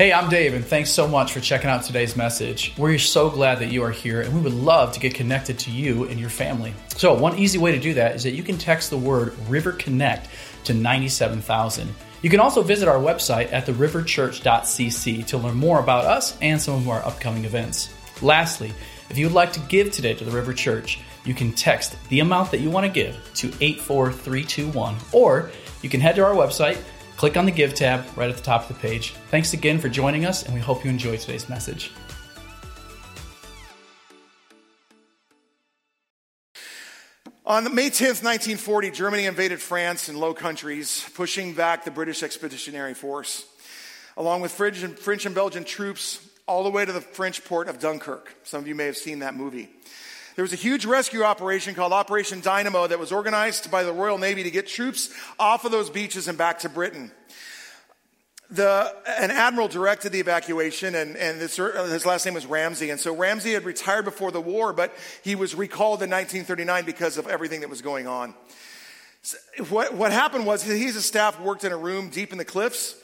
Hey, I'm Dave, and thanks so much for checking out today's message. We're so glad that you are here, and we would love to get connected to you and your family. So, one easy way to do that is that you can text the word River Connect to 97000. You can also visit our website at theriverchurch.cc to learn more about us and some of our upcoming events. Lastly, if you would like to give today to the River Church, you can text the amount that you want to give to 84321, or you can head to our website Click on the Give tab right at the top of the page. Thanks again for joining us, and we hope you enjoy today's message. On May 10th, 1940, Germany invaded France and Low Countries, pushing back the British Expeditionary Force, along with French and, French and Belgian troops, all the way to the French port of Dunkirk. Some of you may have seen that movie. There was a huge rescue operation called Operation Dynamo that was organized by the Royal Navy to get troops off of those beaches and back to Britain. The, an admiral directed the evacuation, and, and this, his last name was Ramsay. And so Ramsay had retired before the war, but he was recalled in 1939 because of everything that was going on. So what, what happened was he and his staff worked in a room deep in the cliffs.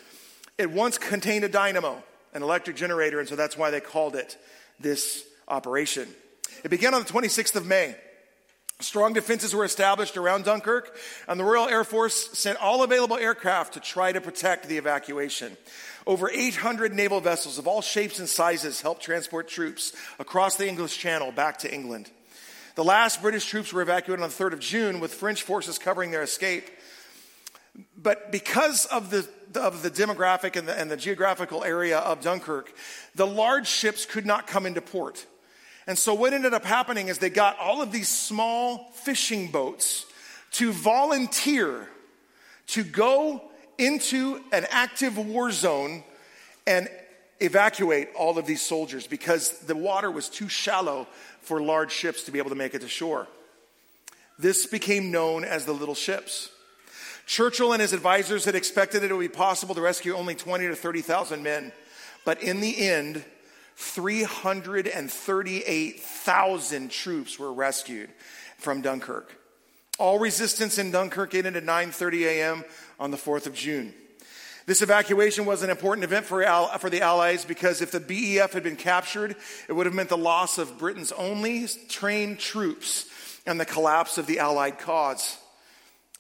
It once contained a dynamo, an electric generator, and so that's why they called it this operation. It began on the 26th of May. Strong defenses were established around Dunkirk, and the Royal Air Force sent all available aircraft to try to protect the evacuation. Over 800 naval vessels of all shapes and sizes helped transport troops across the English Channel back to England. The last British troops were evacuated on the 3rd of June, with French forces covering their escape. But because of the, of the demographic and the, and the geographical area of Dunkirk, the large ships could not come into port. And so what ended up happening is they got all of these small fishing boats to volunteer to go into an active war zone and evacuate all of these soldiers because the water was too shallow for large ships to be able to make it to shore. This became known as the little ships. Churchill and his advisors had expected it would be possible to rescue only 20 to 30,000 men. But in the end, 338,000 troops were rescued from Dunkirk. All resistance in Dunkirk ended at 9:30 a.m. on the 4th of June. This evacuation was an important event for, for the Allies because if the BEF had been captured, it would have meant the loss of Britain's only trained troops and the collapse of the Allied cause.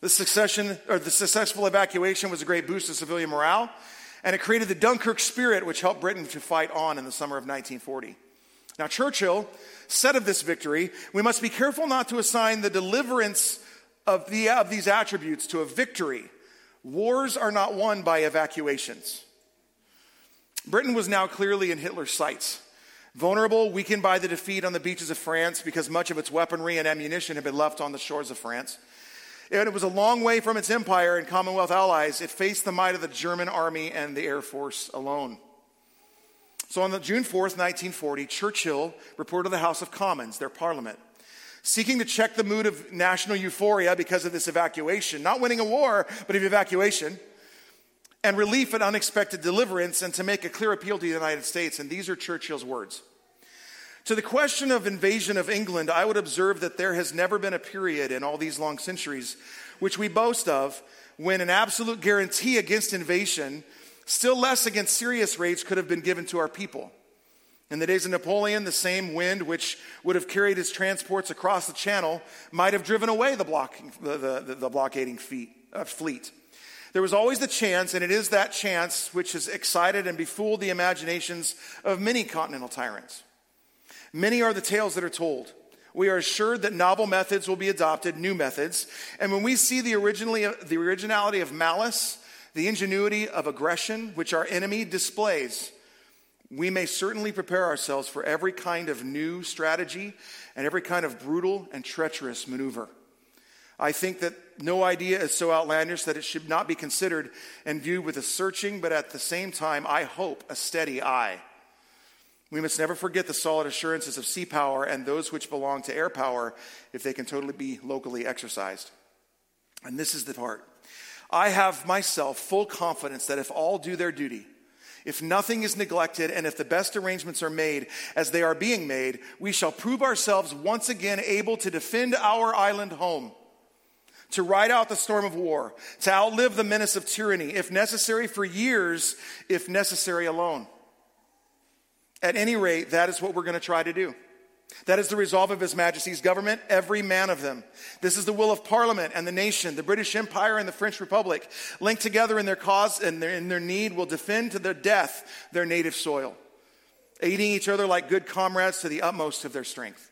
The succession or the successful evacuation was a great boost to civilian morale and it created the Dunkirk spirit, which helped Britain to fight on in the summer of 1940. Now, Churchill said of this victory, we must be careful not to assign the deliverance of, the, of these attributes to a victory. Wars are not won by evacuations. Britain was now clearly in Hitler's sights. Vulnerable, weakened by the defeat on the beaches of France because much of its weaponry and ammunition had been left on the shores of France. And it was a long way from its empire and Commonwealth allies. It faced the might of the German army and the Air Force alone. So on June 4th, 1940, Churchill reported to the House of Commons, their parliament, seeking to check the mood of national euphoria because of this evacuation, not winning a war, but of evacuation, and relief and unexpected deliverance, and to make a clear appeal to the United States. And these are Churchill's words. To the question of invasion of England, I would observe that there has never been a period in all these long centuries which we boast of when an absolute guarantee against invasion, still less against serious raids, could have been given to our people. In the days of Napoleon, the same wind which would have carried his transports across the channel might have driven away the, the, the, the blockading feet, uh, fleet. There was always the chance, and it is that chance which has excited and befooled the imaginations of many continental tyrants. Many are the tales that are told. We are assured that novel methods will be adopted, new methods. And when we see the, originally, the originality of malice, the ingenuity of aggression, which our enemy displays, we may certainly prepare ourselves for every kind of new strategy and every kind of brutal and treacherous maneuver. I think that no idea is so outlandish that it should not be considered and viewed with a searching, but at the same time, I hope, a steady eye. We must never forget the solid assurances of sea power and those which belong to air power if they can totally be locally exercised. And this is the part. I have myself full confidence that if all do their duty, if nothing is neglected, and if the best arrangements are made as they are being made, we shall prove ourselves once again able to defend our island home, to ride out the storm of war, to outlive the menace of tyranny, if necessary, for years, if necessary, alone. At any rate, that is what we're going to try to do. That is the resolve of His Majesty's government, every man of them. This is the will of Parliament and the nation, the British Empire and the French Republic, linked together in their cause and their, in their need, will defend to their death their native soil, aiding each other like good comrades to the utmost of their strength.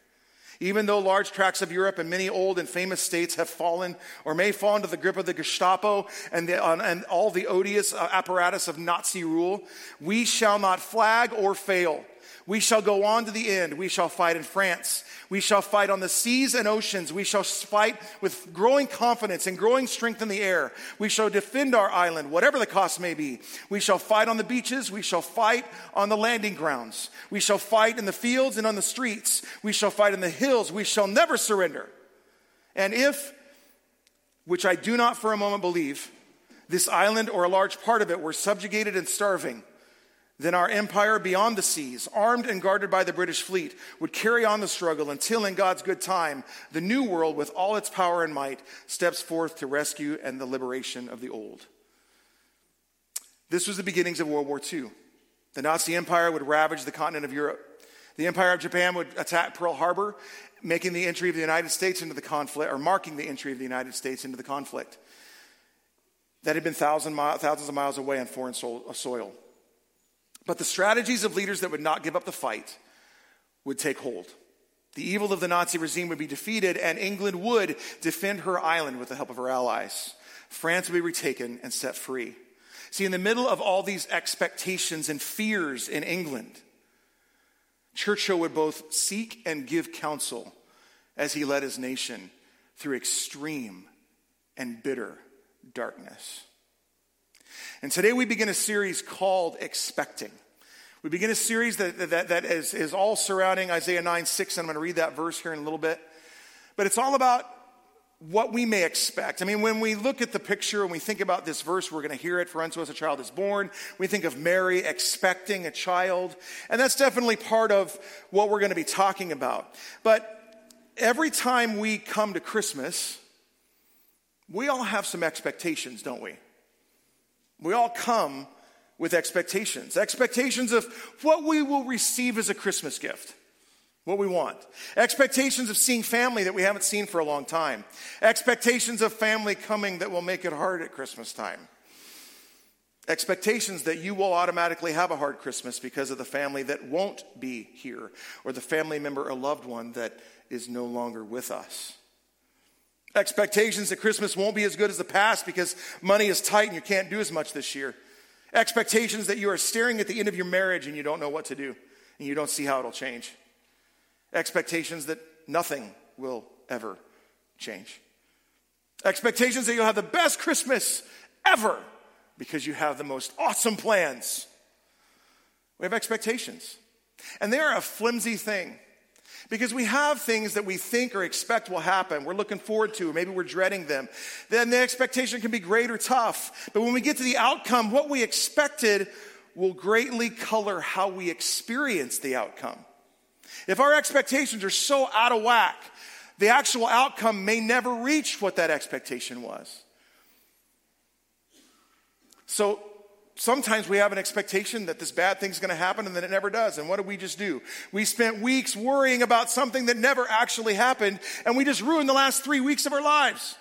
Even though large tracts of Europe and many old and famous states have fallen or may fall into the grip of the Gestapo and, the, uh, and all the odious uh, apparatus of Nazi rule, we shall not flag or fail. We shall go on to the end. We shall fight in France. We shall fight on the seas and oceans. We shall fight with growing confidence and growing strength in the air. We shall defend our island, whatever the cost may be. We shall fight on the beaches. We shall fight on the landing grounds. We shall fight in the fields and on the streets. We shall fight in the hills. We shall never surrender. And if, which I do not for a moment believe, this island or a large part of it were subjugated and starving, then our empire beyond the seas, armed and guarded by the British fleet, would carry on the struggle until, in God's good time, the new world, with all its power and might, steps forth to rescue and the liberation of the old. This was the beginnings of World War II. The Nazi Empire would ravage the continent of Europe. The Empire of Japan would attack Pearl Harbor, making the entry of the United States into the conflict, or marking the entry of the United States into the conflict that had been thousands of miles away on foreign soil. But the strategies of leaders that would not give up the fight would take hold. The evil of the Nazi regime would be defeated, and England would defend her island with the help of her allies. France would be retaken and set free. See, in the middle of all these expectations and fears in England, Churchill would both seek and give counsel as he led his nation through extreme and bitter darkness. And today we begin a series called Expecting. We begin a series that, that, that is, is all surrounding Isaiah 9 6, and I'm going to read that verse here in a little bit. But it's all about what we may expect. I mean, when we look at the picture and we think about this verse, we're going to hear it. For unto us a child is born. We think of Mary expecting a child. And that's definitely part of what we're going to be talking about. But every time we come to Christmas, we all have some expectations, don't we? We all come with expectations expectations of what we will receive as a Christmas gift, what we want, expectations of seeing family that we haven't seen for a long time, expectations of family coming that will make it hard at Christmas time. Expectations that you will automatically have a hard Christmas because of the family that won't be here, or the family member or loved one that is no longer with us. Expectations that Christmas won't be as good as the past because money is tight and you can't do as much this year. Expectations that you are staring at the end of your marriage and you don't know what to do and you don't see how it'll change. Expectations that nothing will ever change. Expectations that you'll have the best Christmas ever because you have the most awesome plans. We have expectations. And they are a flimsy thing. Because we have things that we think or expect will happen, we're looking forward to, maybe we're dreading them. Then the expectation can be great or tough. But when we get to the outcome, what we expected will greatly color how we experience the outcome. If our expectations are so out of whack, the actual outcome may never reach what that expectation was. So sometimes we have an expectation that this bad thing's going to happen and then it never does. And what do we just do? We spent weeks worrying about something that never actually happened and we just ruined the last three weeks of our lives.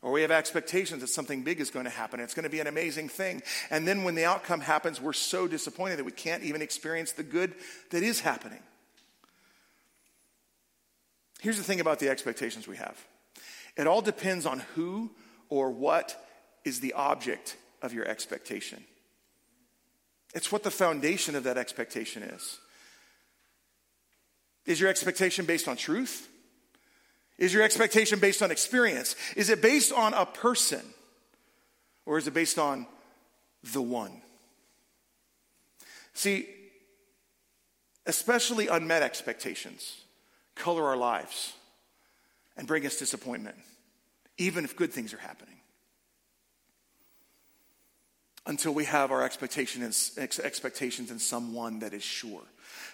Or we have expectations that something big is going to happen. It's going to be an amazing thing. And then when the outcome happens, we're so disappointed that we can't even experience the good that is happening. Here's the thing about the expectations we have it all depends on who or what is the object of your expectation. It's what the foundation of that expectation is. Is your expectation based on truth? Is your expectation based on experience? Is it based on a person? Or is it based on the one? See, especially unmet expectations color our lives and bring us disappointment, even if good things are happening until we have our expectation expectations in someone that is sure,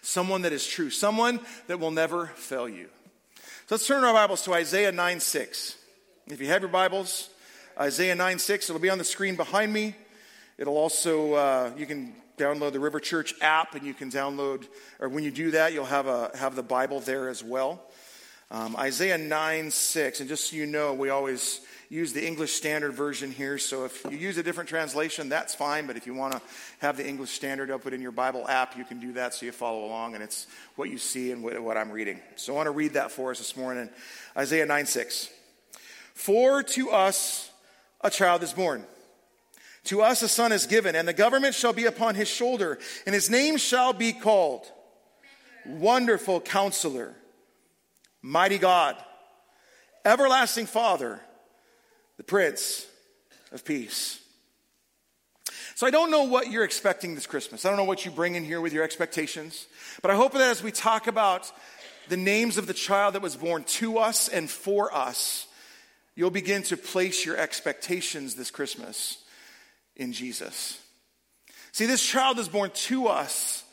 someone that is true, someone that will never fail you. So let's turn our Bibles to Isaiah 9 6. If you have your Bibles, Isaiah 9 6, it'll be on the screen behind me. It'll also, uh, you can download the River Church app and you can download, or when you do that, you'll have, a, have the Bible there as well. Um, Isaiah 9 6, and just so you know, we always use the English Standard Version here. So if you use a different translation, that's fine. But if you want to have the English Standard up in your Bible app, you can do that so you follow along and it's what you see and what I'm reading. So I want to read that for us this morning. Isaiah 9 6. For to us a child is born. To us a son is given, and the government shall be upon his shoulder, and his name shall be called Wonderful Counselor, Mighty God, Everlasting Father, the Prince of Peace. So I don't know what you're expecting this Christmas. I don't know what you bring in here with your expectations. But I hope that as we talk about the names of the child that was born to us and for us, you'll begin to place your expectations this Christmas in Jesus. See, this child is born to us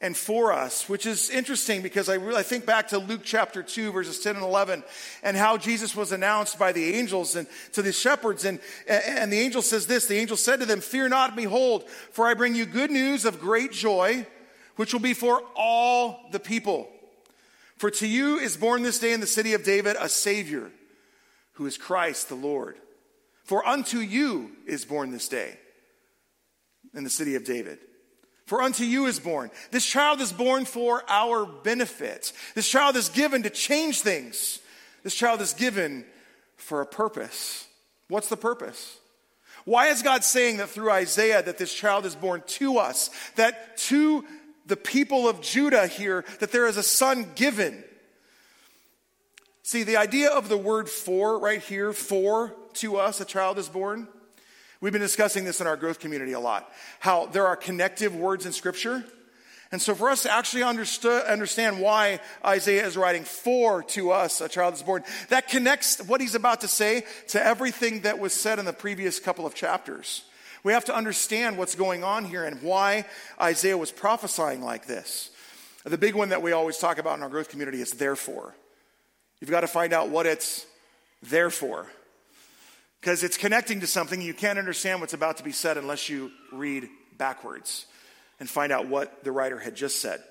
and for us, which is interesting because I really I think back to Luke chapter 2, verses 10 and 11, and how Jesus was announced by the angels and to the shepherds. And, and the angel says this The angel said to them, Fear not, behold, for I bring you good news of great joy, which will be for all the people. For to you is born this day in the city of David a Savior, who is Christ the Lord. For unto you is born this day in the city of David. For unto you is born. This child is born for our benefit. This child is given to change things. This child is given for a purpose. What's the purpose? Why is God saying that through Isaiah that this child is born to us? That to the people of Judah here, that there is a son given. See, the idea of the word for right here, for to us, a child is born. We've been discussing this in our growth community a lot. How there are connective words in Scripture. And so, for us to actually understand why Isaiah is writing for to us, a child is born, that connects what he's about to say to everything that was said in the previous couple of chapters. We have to understand what's going on here and why Isaiah was prophesying like this. The big one that we always talk about in our growth community is therefore. You've got to find out what it's there for because it's connecting to something. You can't understand what's about to be said unless you read backwards and find out what the writer had just said.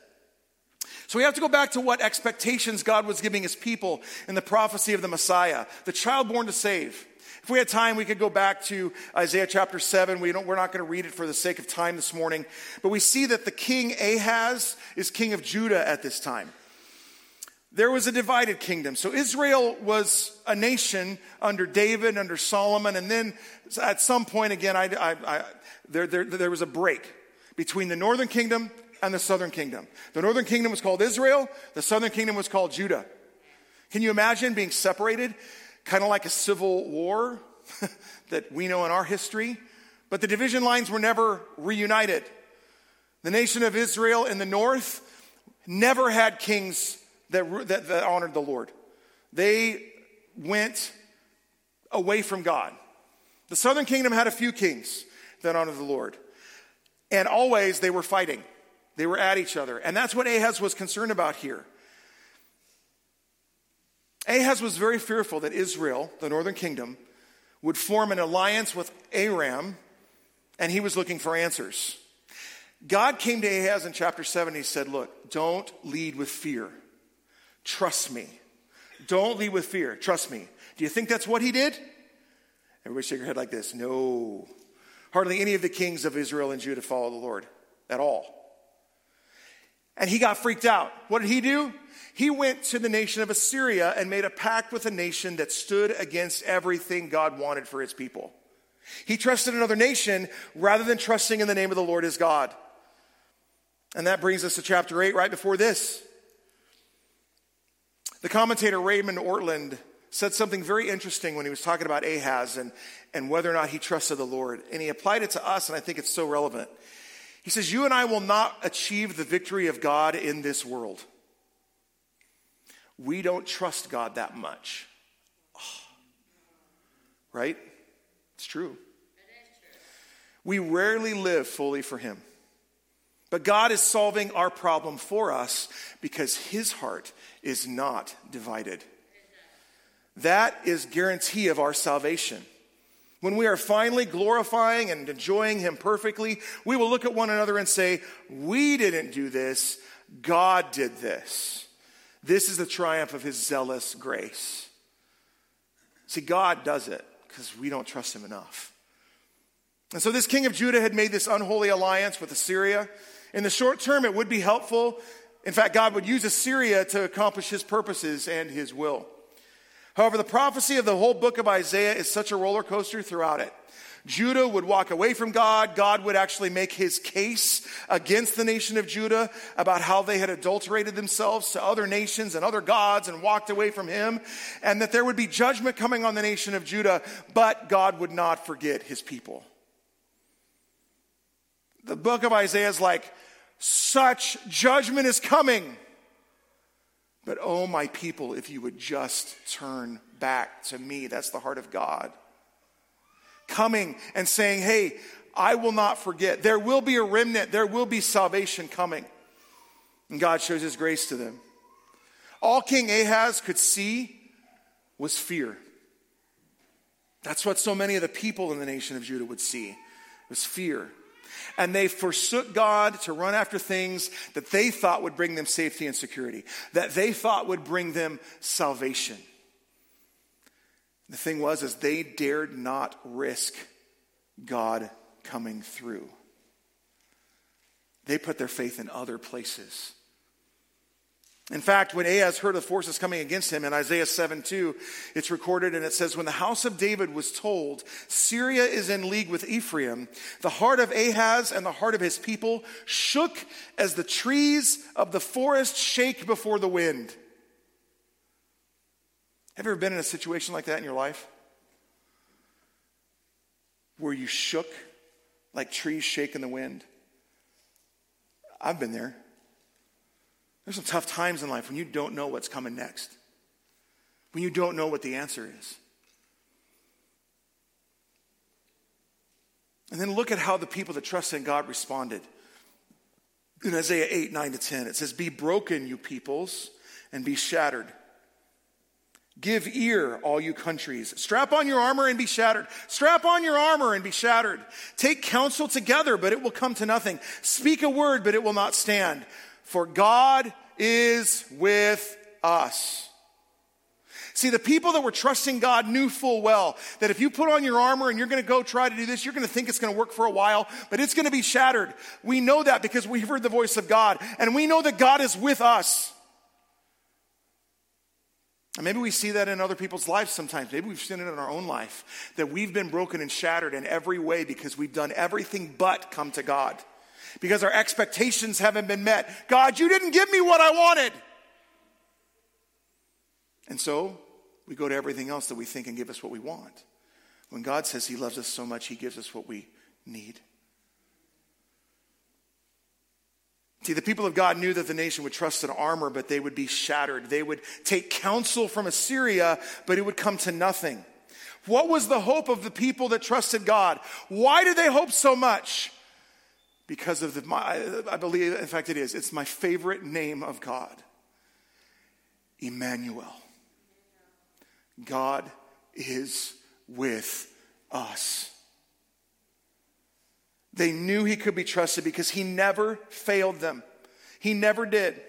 So we have to go back to what expectations God was giving his people in the prophecy of the Messiah, the child born to save. If we had time, we could go back to Isaiah chapter 7. We don't, we're not going to read it for the sake of time this morning. But we see that the king Ahaz is king of Judah at this time there was a divided kingdom. So Israel was a nation under David, under Solomon, and then at some point again, I, I, I, there, there, there was a break between the northern kingdom and the southern kingdom. The northern kingdom was called Israel, the southern kingdom was called Judah. Can you imagine being separated? Kind of like a civil war that we know in our history. But the division lines were never reunited. The nation of Israel in the north never had kings that, that, that honored the Lord. They went away from God. The southern kingdom had a few kings that honored the Lord. And always they were fighting, they were at each other. And that's what Ahaz was concerned about here. Ahaz was very fearful that Israel, the northern kingdom, would form an alliance with Aram, and he was looking for answers. God came to Ahaz in chapter 7. He said, Look, don't lead with fear. Trust me. Don't lead with fear. Trust me. Do you think that's what he did? Everybody shake your head like this. No. Hardly any of the kings of Israel and Judah followed the Lord at all. And he got freaked out. What did he do? He went to the nation of Assyria and made a pact with a nation that stood against everything God wanted for his people. He trusted another nation rather than trusting in the name of the Lord his God. And that brings us to chapter 8, right before this. The commentator Raymond Ortlund said something very interesting when he was talking about Ahaz and, and whether or not he trusted the Lord. And he applied it to us, and I think it's so relevant. He says, You and I will not achieve the victory of God in this world. We don't trust God that much. Oh. Right? It's true. We rarely live fully for Him. But God is solving our problem for us because His heart is not divided. That is guarantee of our salvation. When we are finally glorifying and enjoying Him perfectly, we will look at one another and say, We didn't do this, God did this. This is the triumph of His zealous grace. See, God does it because we don't trust Him enough. And so, this king of Judah had made this unholy alliance with Assyria. In the short term, it would be helpful. In fact, God would use Assyria to accomplish His purposes and His will. However, the prophecy of the whole book of Isaiah is such a roller coaster throughout it. Judah would walk away from God. God would actually make his case against the nation of Judah about how they had adulterated themselves to other nations and other gods and walked away from him, and that there would be judgment coming on the nation of Judah, but God would not forget his people. The book of Isaiah is like, such judgment is coming. But oh, my people, if you would just turn back to me, that's the heart of God. Coming and saying, hey, I will not forget. There will be a remnant, there will be salvation coming. And God shows his grace to them. All King Ahaz could see was fear. That's what so many of the people in the nation of Judah would see was fear and they forsook God to run after things that they thought would bring them safety and security, that they thought would bring them salvation. The thing was is they dared not risk God coming through. They put their faith in other places. In fact, when Ahaz heard of forces coming against him in Isaiah 7 2, it's recorded and it says, When the house of David was told, Syria is in league with Ephraim, the heart of Ahaz and the heart of his people shook as the trees of the forest shake before the wind. Have you ever been in a situation like that in your life? Where you shook like trees shake in the wind? I've been there. There's some tough times in life when you don't know what's coming next, when you don't know what the answer is. And then look at how the people that trusted in God responded. In Isaiah 8, 9 to 10, it says, Be broken, you peoples, and be shattered. Give ear, all you countries. Strap on your armor and be shattered. Strap on your armor and be shattered. Take counsel together, but it will come to nothing. Speak a word, but it will not stand for God is with us. See, the people that were trusting God knew full well that if you put on your armor and you're going to go try to do this, you're going to think it's going to work for a while, but it's going to be shattered. We know that because we've heard the voice of God, and we know that God is with us. And maybe we see that in other people's lives sometimes. Maybe we've seen it in our own life that we've been broken and shattered in every way because we've done everything but come to God because our expectations haven't been met. God, you didn't give me what I wanted. And so we go to everything else that we think and give us what we want. When God says He loves us so much, He gives us what we need. See, the people of God knew that the nation would trust in armor, but they would be shattered. They would take counsel from Assyria, but it would come to nothing. What was the hope of the people that trusted God? Why did they hope so much? Because of the, my, I believe, in fact, it is. It's my favorite name of God Emmanuel. God is with us. They knew he could be trusted because he never failed them. He never did.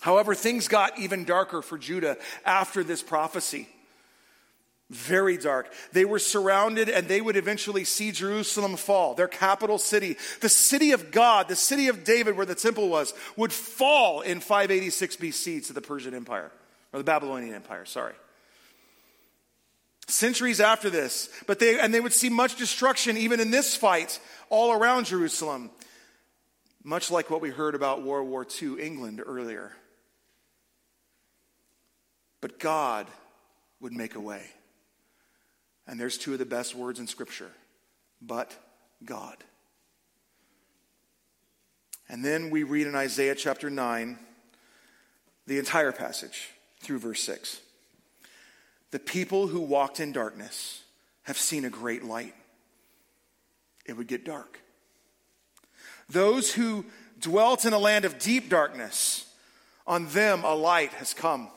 However, things got even darker for Judah after this prophecy. Very dark. They were surrounded and they would eventually see Jerusalem fall, their capital city. The city of God, the city of David where the temple was, would fall in 586 BC to the Persian Empire, or the Babylonian Empire, sorry. Centuries after this, but they, and they would see much destruction even in this fight all around Jerusalem, much like what we heard about World War II England earlier. But God would make a way. And there's two of the best words in Scripture but God. And then we read in Isaiah chapter 9 the entire passage through verse 6. The people who walked in darkness have seen a great light. It would get dark. Those who dwelt in a land of deep darkness, on them a light has come.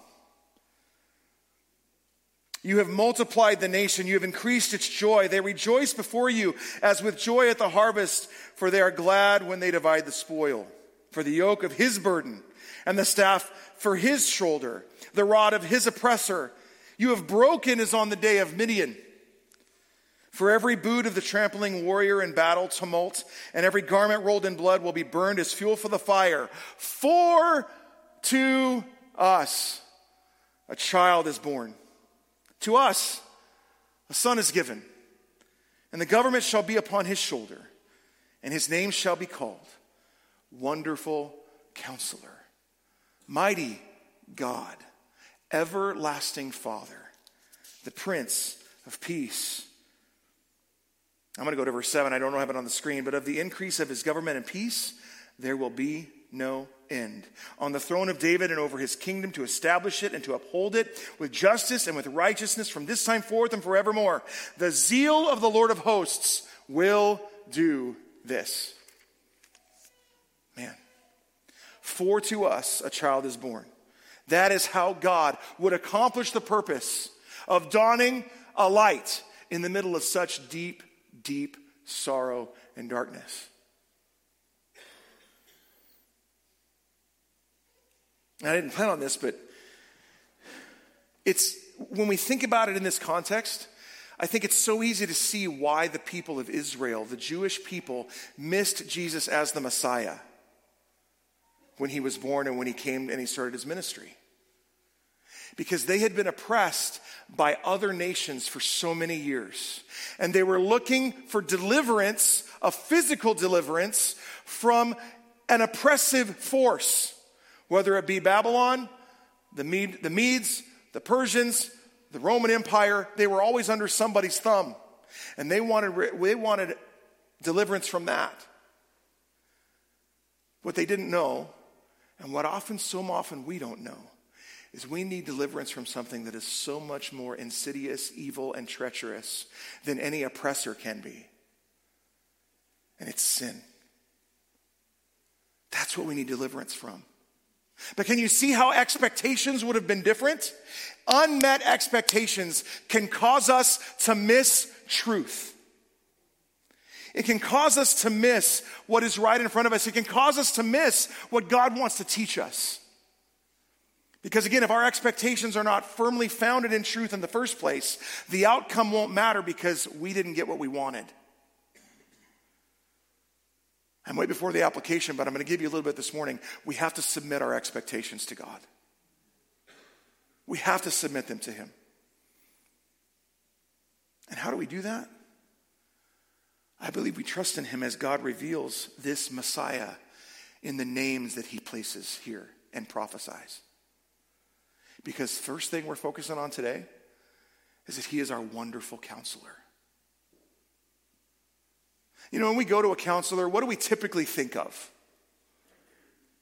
You have multiplied the nation. You have increased its joy. They rejoice before you as with joy at the harvest, for they are glad when they divide the spoil. For the yoke of his burden and the staff for his shoulder, the rod of his oppressor, you have broken as on the day of Midian. For every boot of the trampling warrior in battle tumult, and every garment rolled in blood will be burned as fuel for the fire. For to us a child is born to us, a son is given, and the government shall be upon his shoulder, and his name shall be called Wonderful Counselor, Mighty God, Everlasting Father, the Prince of Peace. I'm going to go to verse 7. I don't have it on the screen, but of the increase of his government and peace, there will be no end. On the throne of David and over his kingdom to establish it and to uphold it with justice and with righteousness from this time forth and forevermore. The zeal of the Lord of hosts will do this. Man. For to us a child is born. That is how God would accomplish the purpose of dawning a light in the middle of such deep, deep sorrow and darkness. I didn't plan on this, but it's when we think about it in this context, I think it's so easy to see why the people of Israel, the Jewish people, missed Jesus as the Messiah when he was born and when he came and he started his ministry. Because they had been oppressed by other nations for so many years. And they were looking for deliverance, a physical deliverance, from an oppressive force whether it be Babylon, the, Mede, the Medes, the Persians, the Roman Empire, they were always under somebody's thumb. And they wanted, they wanted deliverance from that. What they didn't know, and what often, so often we don't know, is we need deliverance from something that is so much more insidious, evil, and treacherous than any oppressor can be. And it's sin. That's what we need deliverance from. But can you see how expectations would have been different? Unmet expectations can cause us to miss truth. It can cause us to miss what is right in front of us. It can cause us to miss what God wants to teach us. Because again, if our expectations are not firmly founded in truth in the first place, the outcome won't matter because we didn't get what we wanted. I'm way before the application, but I'm going to give you a little bit this morning. We have to submit our expectations to God. We have to submit them to Him. And how do we do that? I believe we trust in Him as God reveals this Messiah in the names that He places here and prophesies. Because first thing we're focusing on today is that He is our wonderful counselor. You know, when we go to a counselor, what do we typically think of?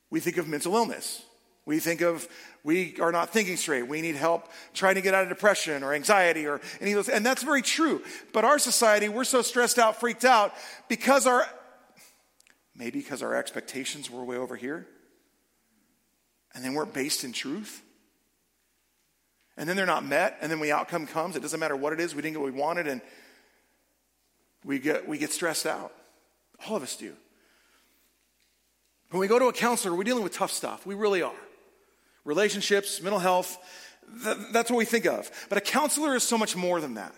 We think of mental illness. We think of we are not thinking straight. We need help trying to get out of depression or anxiety or any of those. And that's very true. But our society, we're so stressed out, freaked out because our, maybe because our expectations were way over here and they weren't based in truth. And then they're not met. And then the outcome comes. It doesn't matter what it is. We didn't get what we wanted. And we get, we get stressed out. All of us do. When we go to a counselor, we're dealing with tough stuff. We really are. Relationships, mental health, that's what we think of. But a counselor is so much more than that.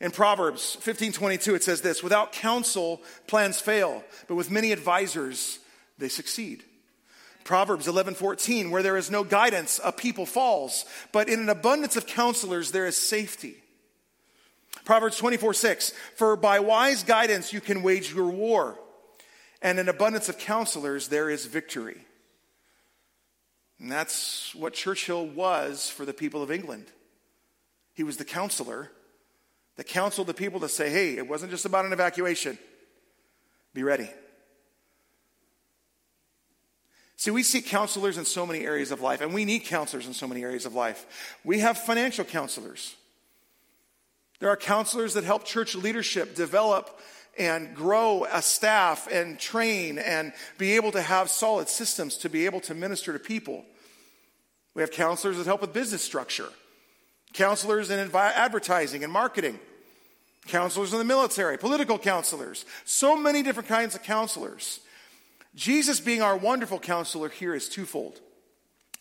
In Proverbs 15:22 it says this, without counsel plans fail, but with many advisors they succeed. Proverbs 11:14 where there is no guidance a people falls, but in an abundance of counselors there is safety. Proverbs 24, 6. For by wise guidance you can wage your war, and in abundance of counselors there is victory. And that's what Churchill was for the people of England. He was the counselor that counseled the people to say, hey, it wasn't just about an evacuation. Be ready. See, we see counselors in so many areas of life, and we need counselors in so many areas of life. We have financial counselors. There are counselors that help church leadership develop and grow a staff and train and be able to have solid systems to be able to minister to people. We have counselors that help with business structure. counselors in advertising and marketing, counselors in the military, political counselors, so many different kinds of counselors. Jesus being our wonderful counselor here is twofold.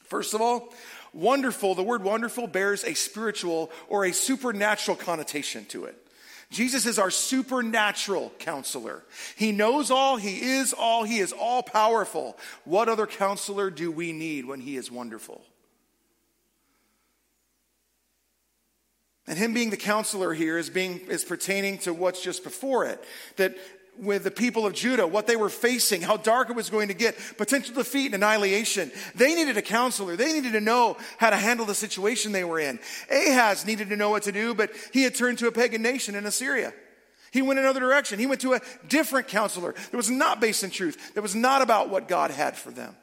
First of all, wonderful, the word wonderful bears a spiritual or a supernatural connotation to it. Jesus is our supernatural counselor. He knows all, He is all, He is all powerful. What other counselor do we need when He is wonderful? And him being the counselor here is being is pertaining to what's just before it. That with the people of Judah, what they were facing, how dark it was going to get, potential defeat and annihilation. They needed a counselor. They needed to know how to handle the situation they were in. Ahaz needed to know what to do, but he had turned to a pagan nation in Assyria. He went another direction. He went to a different counselor that was not based in truth, that was not about what God had for them.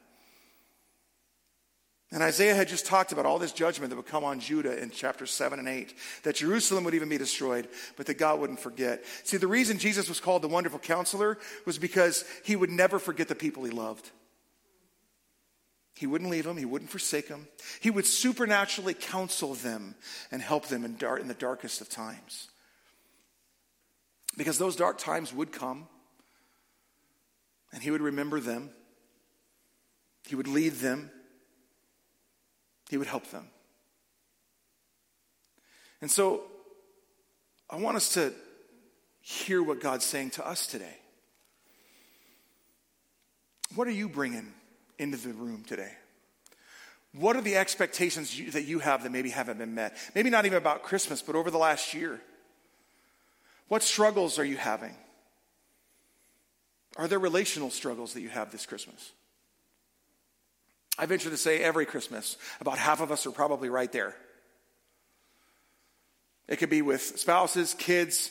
And Isaiah had just talked about all this judgment that would come on Judah in chapter 7 and 8, that Jerusalem would even be destroyed, but that God wouldn't forget. See, the reason Jesus was called the wonderful counselor was because he would never forget the people he loved. He wouldn't leave them, he wouldn't forsake them. He would supernaturally counsel them and help them in, dark, in the darkest of times. Because those dark times would come, and he would remember them, he would lead them. He would help them. And so I want us to hear what God's saying to us today. What are you bringing into the room today? What are the expectations you, that you have that maybe haven't been met? Maybe not even about Christmas, but over the last year. What struggles are you having? Are there relational struggles that you have this Christmas? I venture to say every Christmas, about half of us are probably right there. It could be with spouses, kids,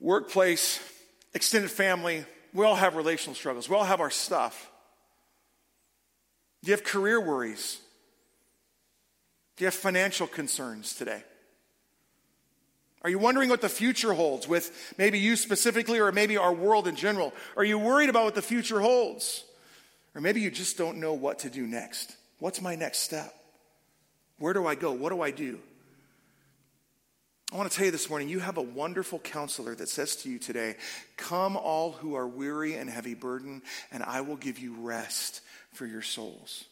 workplace, extended family. We all have relational struggles. We all have our stuff. Do you have career worries? Do you have financial concerns today? Are you wondering what the future holds with maybe you specifically or maybe our world in general? Are you worried about what the future holds? Or maybe you just don't know what to do next. What's my next step? Where do I go? What do I do? I want to tell you this morning, you have a wonderful counselor that says to you today, Come, all who are weary and heavy burden, and I will give you rest for your souls.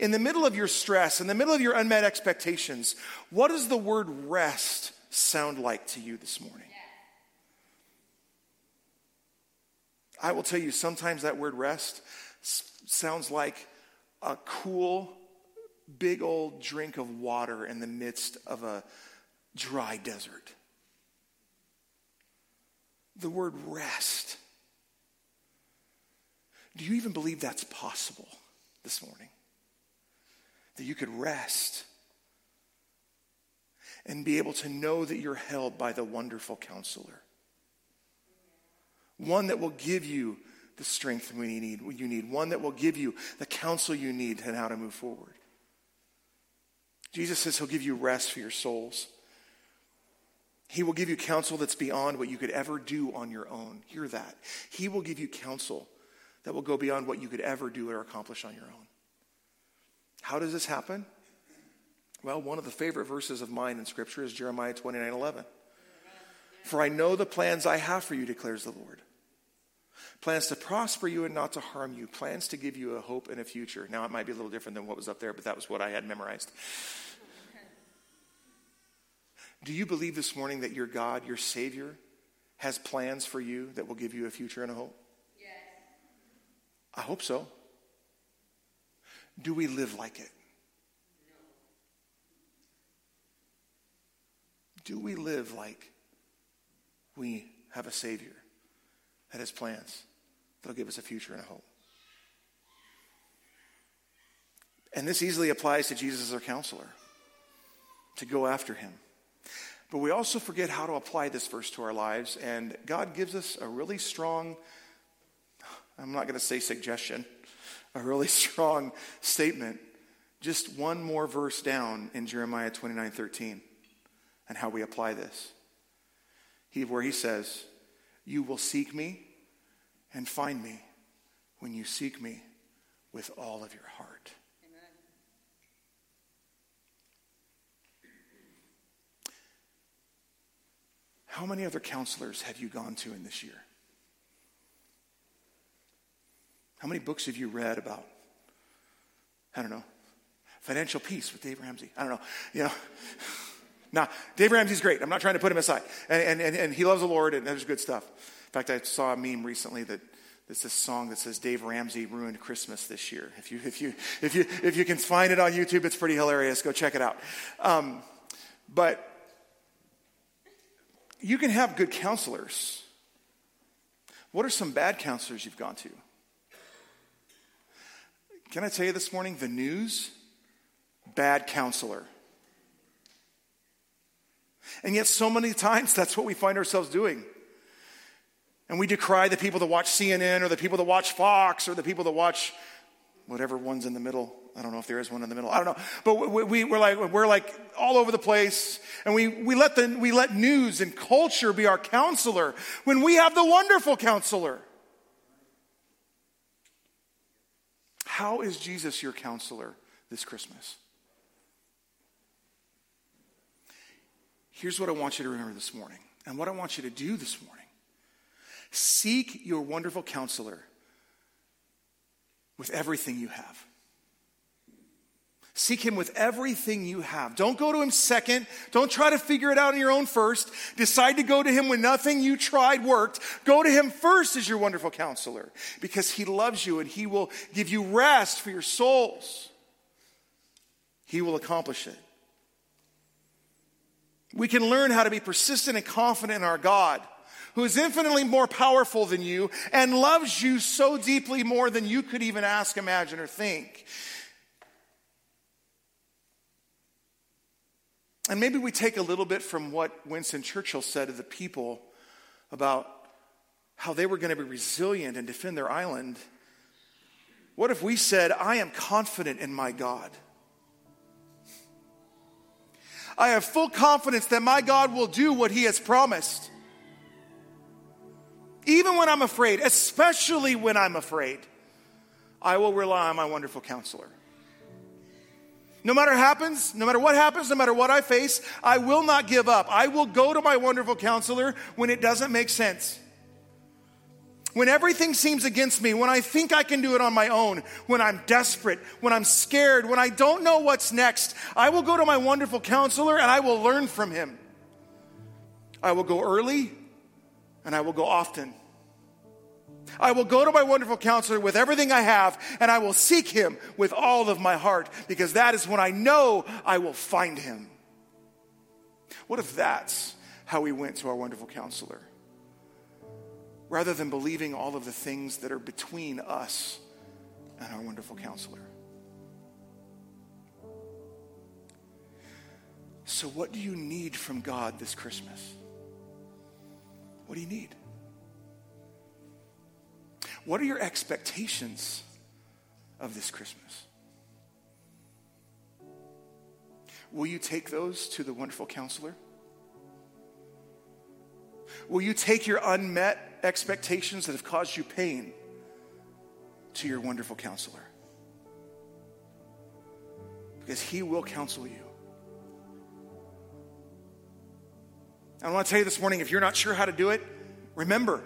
In the middle of your stress, in the middle of your unmet expectations, what does the word rest sound like to you this morning? I will tell you, sometimes that word rest sounds like a cool, big old drink of water in the midst of a dry desert. The word rest. Do you even believe that's possible this morning? That you could rest and be able to know that you're held by the wonderful counselor. One that will give you the strength we need, you need, one that will give you the counsel you need and how to move forward. Jesus says he'll give you rest for your souls. He will give you counsel that's beyond what you could ever do on your own. Hear that. He will give you counsel that will go beyond what you could ever do or accomplish on your own. How does this happen? Well, one of the favorite verses of mine in Scripture is Jeremiah 29 11. For I know the plans I have for you, declares the Lord plans to prosper you and not to harm you, plans to give you a hope and a future. Now, it might be a little different than what was up there, but that was what I had memorized. Do you believe this morning that your God, your Savior, has plans for you that will give you a future and a hope? Yes. I hope so. Do we live like it? No. Do we live like we have a Savior that has plans? that'll give us a future and a hope. And this easily applies to Jesus as our counselor, to go after him. But we also forget how to apply this verse to our lives, and God gives us a really strong, I'm not going to say suggestion, a really strong statement, just one more verse down in Jeremiah 29 13, and how we apply this. He, where he says, you will seek me and find me when you seek me with all of your heart. Amen. How many other counselors have you gone to in this year? How many books have you read about, I don't know, financial peace with Dave Ramsey? I don't know, you know now, Dave Ramsey's great. I'm not trying to put him aside. And, and, and he loves the Lord, and there's good stuff. In fact, I saw a meme recently that there's this song that says Dave Ramsey ruined Christmas this year. If you, if you, if you, if you can find it on YouTube, it's pretty hilarious. Go check it out. Um, but you can have good counselors. What are some bad counselors you've gone to? Can I tell you this morning? The news, bad counselor. And yet, so many times, that's what we find ourselves doing. And we decry the people that watch CNN or the people that watch Fox or the people that watch whatever one's in the middle. I don't know if there is one in the middle. I don't know. But we, we, we're, like, we're like all over the place. And we, we, let the, we let news and culture be our counselor when we have the wonderful counselor. How is Jesus your counselor this Christmas? Here's what I want you to remember this morning, and what I want you to do this morning seek your wonderful counselor with everything you have. Seek him with everything you have. Don't go to him second. Don't try to figure it out on your own first. Decide to go to him when nothing you tried worked. Go to him first as your wonderful counselor because he loves you and he will give you rest for your souls. He will accomplish it. We can learn how to be persistent and confident in our God who is infinitely more powerful than you and loves you so deeply more than you could even ask, imagine, or think. And maybe we take a little bit from what Winston Churchill said to the people about how they were going to be resilient and defend their island. What if we said, I am confident in my God? I have full confidence that my God will do what he has promised. Even when I'm afraid, especially when I'm afraid, I will rely on my wonderful counselor. No matter what happens, no matter what happens, no matter what I face, I will not give up. I will go to my wonderful counselor when it doesn't make sense. When everything seems against me, when I think I can do it on my own, when I'm desperate, when I'm scared, when I don't know what's next, I will go to my wonderful counselor and I will learn from him. I will go early and I will go often. I will go to my wonderful counselor with everything I have, and I will seek him with all of my heart, because that is when I know I will find him. What if that's how we went to our wonderful counselor? Rather than believing all of the things that are between us and our wonderful counselor. So, what do you need from God this Christmas? What do you need? What are your expectations of this Christmas? Will you take those to the wonderful counselor? Will you take your unmet expectations that have caused you pain to your wonderful counselor? Because he will counsel you. I want to tell you this morning if you're not sure how to do it, remember,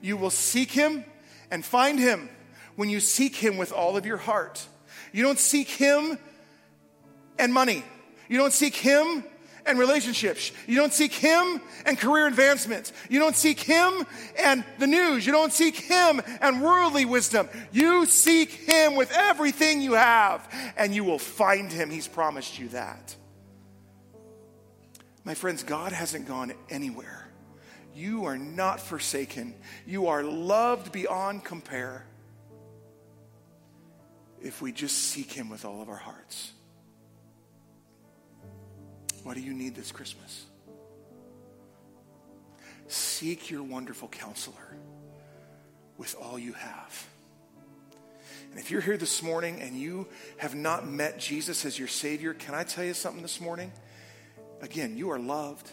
you will seek him and find him when you seek him with all of your heart. You don't seek him and money. You don't seek him and relationships. You don't seek him and career advancement. You don't seek him and the news. You don't seek him and worldly wisdom. You seek him with everything you have, and you will find him. He's promised you that. My friends, God hasn't gone anywhere. You are not forsaken. You are loved beyond compare if we just seek Him with all of our hearts. What do you need this Christmas? Seek your wonderful counselor with all you have. And if you're here this morning and you have not met Jesus as your Savior, can I tell you something this morning? Again, you are loved.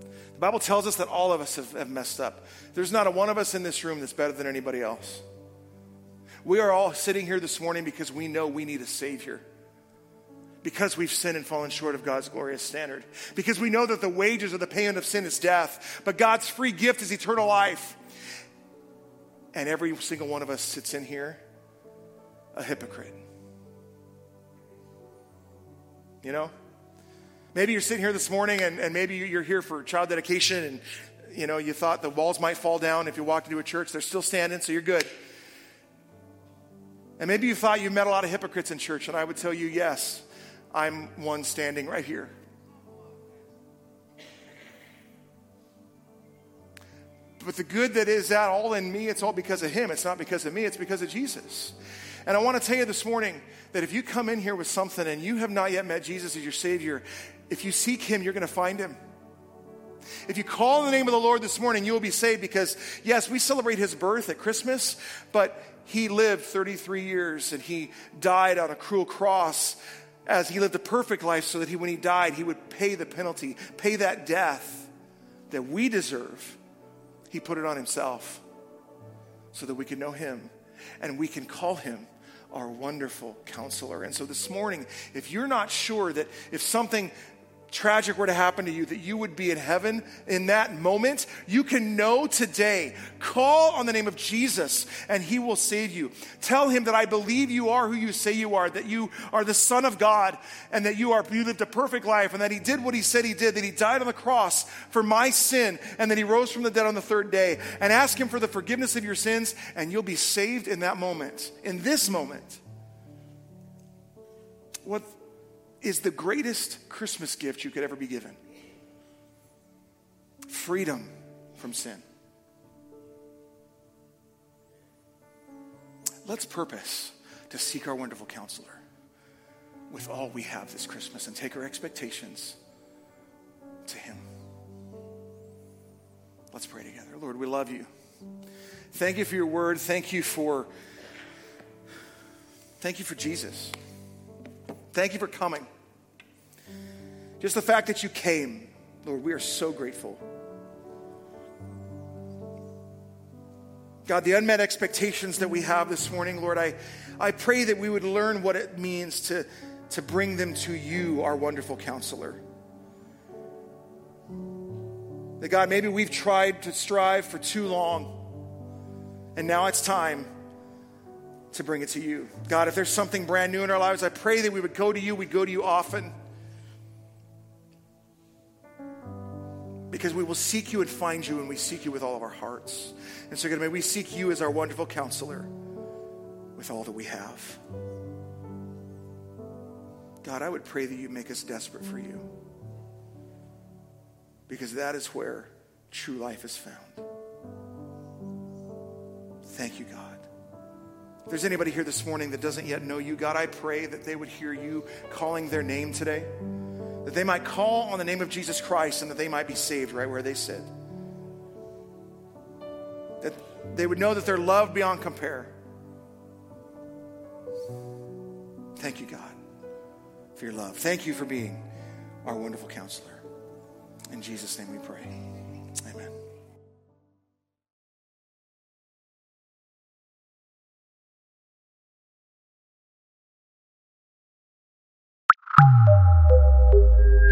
The Bible tells us that all of us have, have messed up. There's not a one of us in this room that's better than anybody else. We are all sitting here this morning because we know we need a Savior because we've sinned and fallen short of God's glorious standard. Because we know that the wages of the payment of sin is death, but God's free gift is eternal life. And every single one of us sits in here a hypocrite. You know? Maybe you're sitting here this morning and, and maybe you're here for child dedication and you know you thought the walls might fall down if you walked into a church. They're still standing, so you're good. And maybe you thought you met a lot of hypocrites in church, and I would tell you, yes, I'm one standing right here. But the good that is that all in me, it's all because of Him. It's not because of me, it's because of Jesus. And I want to tell you this morning that if you come in here with something and you have not yet met Jesus as your Savior, if you seek Him, you're going to find Him. If you call in the name of the Lord this morning, you will be saved because, yes, we celebrate His birth at Christmas, but He lived 33 years and He died on a cruel cross as He lived a perfect life so that he, when He died, He would pay the penalty, pay that death that we deserve. He put it on Himself so that we can know Him and we can call Him our wonderful counselor. And so this morning, if you're not sure that if something tragic were to happen to you, that you would be in heaven in that moment, you can know today. Call on the name of Jesus and he will save you. Tell him that I believe you are who you say you are, that you are the Son of God, and that you are you lived a perfect life, and that he did what he said he did, that he died on the cross for my sin, and that he rose from the dead on the third day. And ask him for the forgiveness of your sins, and you'll be saved in that moment, in this moment. What is the greatest Christmas gift you could ever be given freedom from sin. Let's purpose to seek our wonderful counselor with all we have this Christmas and take our expectations to Him. Let's pray together. Lord, we love you. Thank you for your word. Thank you for thank you for Jesus. Thank you for coming. Just the fact that you came, Lord, we are so grateful. God, the unmet expectations that we have this morning, Lord, I, I pray that we would learn what it means to, to bring them to you, our wonderful counselor. That God, maybe we've tried to strive for too long, and now it's time to bring it to you. God, if there's something brand new in our lives, I pray that we would go to you, we'd go to you often. because we will seek you and find you and we seek you with all of our hearts. And so, God, may we seek you as our wonderful counselor with all that we have. God, I would pray that you make us desperate for you because that is where true life is found. Thank you, God. If there's anybody here this morning that doesn't yet know you, God, I pray that they would hear you calling their name today that they might call on the name of Jesus Christ and that they might be saved right where they sit. That they would know that they're loved beyond compare. Thank you, God, for your love. Thank you for being our wonderful counselor. In Jesus' name we pray.